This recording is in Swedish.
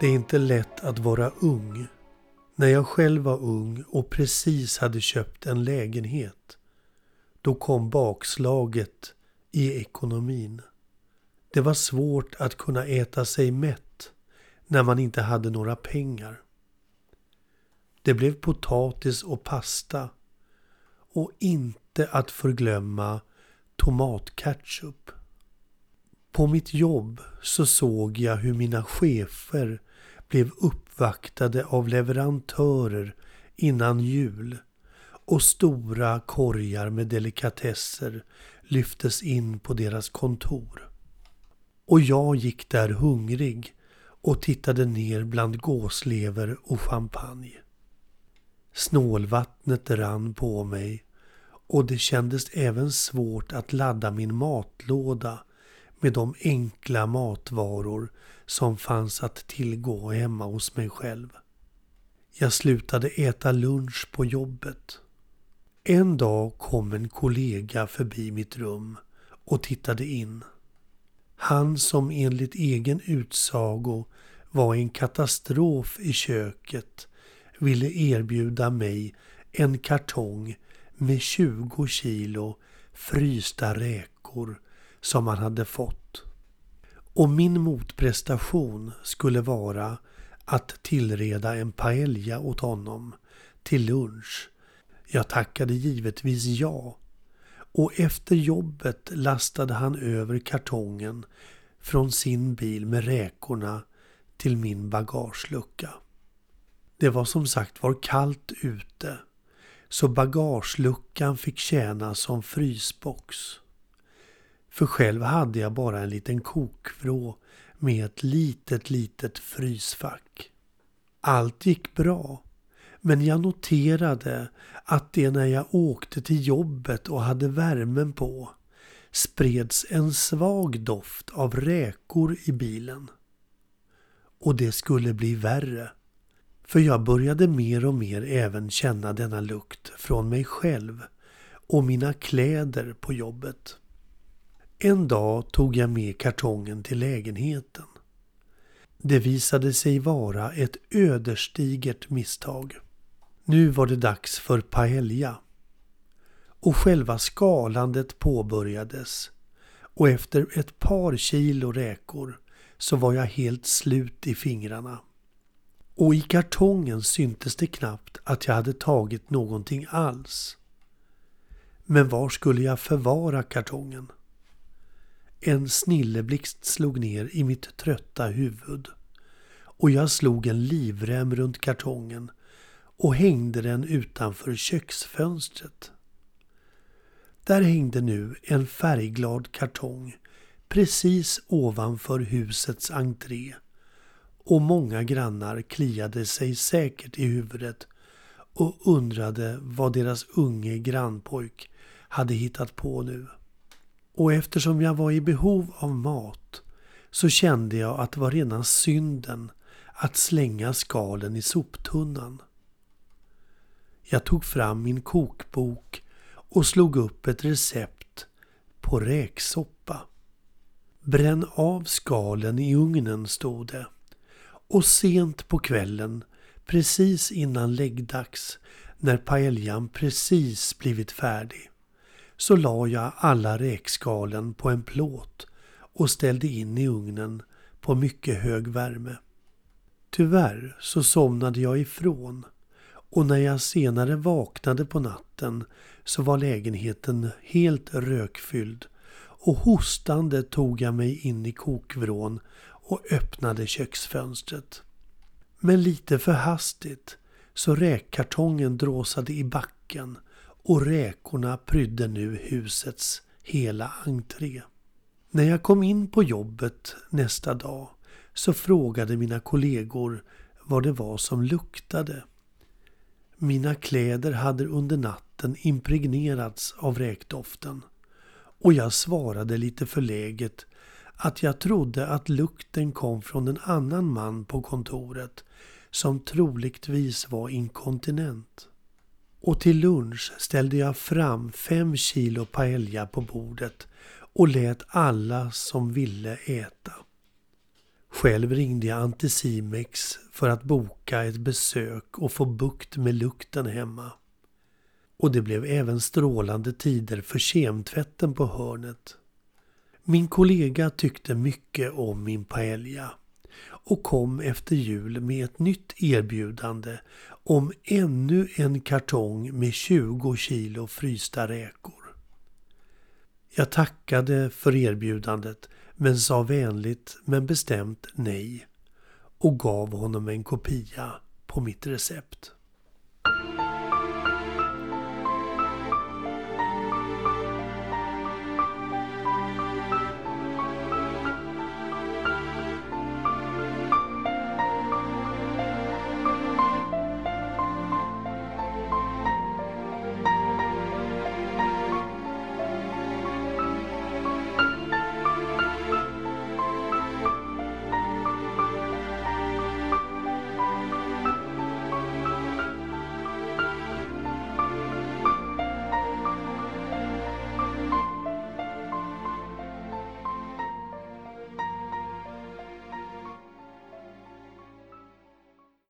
Det är inte lätt att vara ung. När jag själv var ung och precis hade köpt en lägenhet, då kom bakslaget i ekonomin. Det var svårt att kunna äta sig mätt när man inte hade några pengar. Det blev potatis och pasta och inte att förglömma tomatketchup. På mitt jobb så såg jag hur mina chefer blev uppvaktade av leverantörer innan jul och stora korgar med delikatesser lyftes in på deras kontor. Och jag gick där hungrig och tittade ner bland gåslever och champagne. Snålvattnet rann på mig och det kändes även svårt att ladda min matlåda med de enkla matvaror som fanns att tillgå hemma hos mig själv. Jag slutade äta lunch på jobbet. En dag kom en kollega förbi mitt rum och tittade in. Han som enligt egen utsago var en katastrof i köket ville erbjuda mig en kartong med 20 kilo frysta räkor som han hade fått. Och min motprestation skulle vara att tillreda en paella åt honom till lunch. Jag tackade givetvis ja. Och efter jobbet lastade han över kartongen från sin bil med räkorna till min bagagelucka. Det var som sagt var kallt ute så bagageluckan fick tjäna som frysbox. För själv hade jag bara en liten kokvrå med ett litet, litet frysfack. Allt gick bra. Men jag noterade att det när jag åkte till jobbet och hade värmen på spreds en svag doft av räkor i bilen. Och det skulle bli värre. För jag började mer och mer även känna denna lukt från mig själv och mina kläder på jobbet. En dag tog jag med kartongen till lägenheten. Det visade sig vara ett ödesdigert misstag. Nu var det dags för paella. Och själva skalandet påbörjades. Och efter ett par kilo räkor så var jag helt slut i fingrarna. Och i kartongen syntes det knappt att jag hade tagit någonting alls. Men var skulle jag förvara kartongen? En snilleblixt slog ner i mitt trötta huvud och jag slog en livrem runt kartongen och hängde den utanför köksfönstret. Där hängde nu en färgglad kartong precis ovanför husets entré och många grannar kliade sig säkert i huvudet och undrade vad deras unge grannpojk hade hittat på nu. Och eftersom jag var i behov av mat så kände jag att det var rena synden att slänga skalen i soptunnan. Jag tog fram min kokbok och slog upp ett recept på räksoppa. Bränn av skalen i ugnen stod det. Och sent på kvällen, precis innan läggdags, när paellan precis blivit färdig, så la jag alla räkskalen på en plåt och ställde in i ugnen på mycket hög värme. Tyvärr så somnade jag ifrån och när jag senare vaknade på natten så var lägenheten helt rökfylld och hostande tog jag mig in i kokvrån och öppnade köksfönstret. Men lite för hastigt så räkkartongen dråsade i backen och räkorna prydde nu husets hela entré. När jag kom in på jobbet nästa dag så frågade mina kollegor vad det var som luktade. Mina kläder hade under natten impregnerats av räkdoften och jag svarade lite förläget att jag trodde att lukten kom från en annan man på kontoret som troligtvis var inkontinent. Och till lunch ställde jag fram fem kilo paella på bordet och lät alla som ville äta. Själv ringde jag Anticimex för att boka ett besök och få bukt med lukten hemma. Och det blev även strålande tider för kemtvätten på hörnet. Min kollega tyckte mycket om min paella och kom efter jul med ett nytt erbjudande om ännu en kartong med 20 kilo frysta räkor. Jag tackade för erbjudandet men sa vänligt men bestämt nej och gav honom en kopia på mitt recept.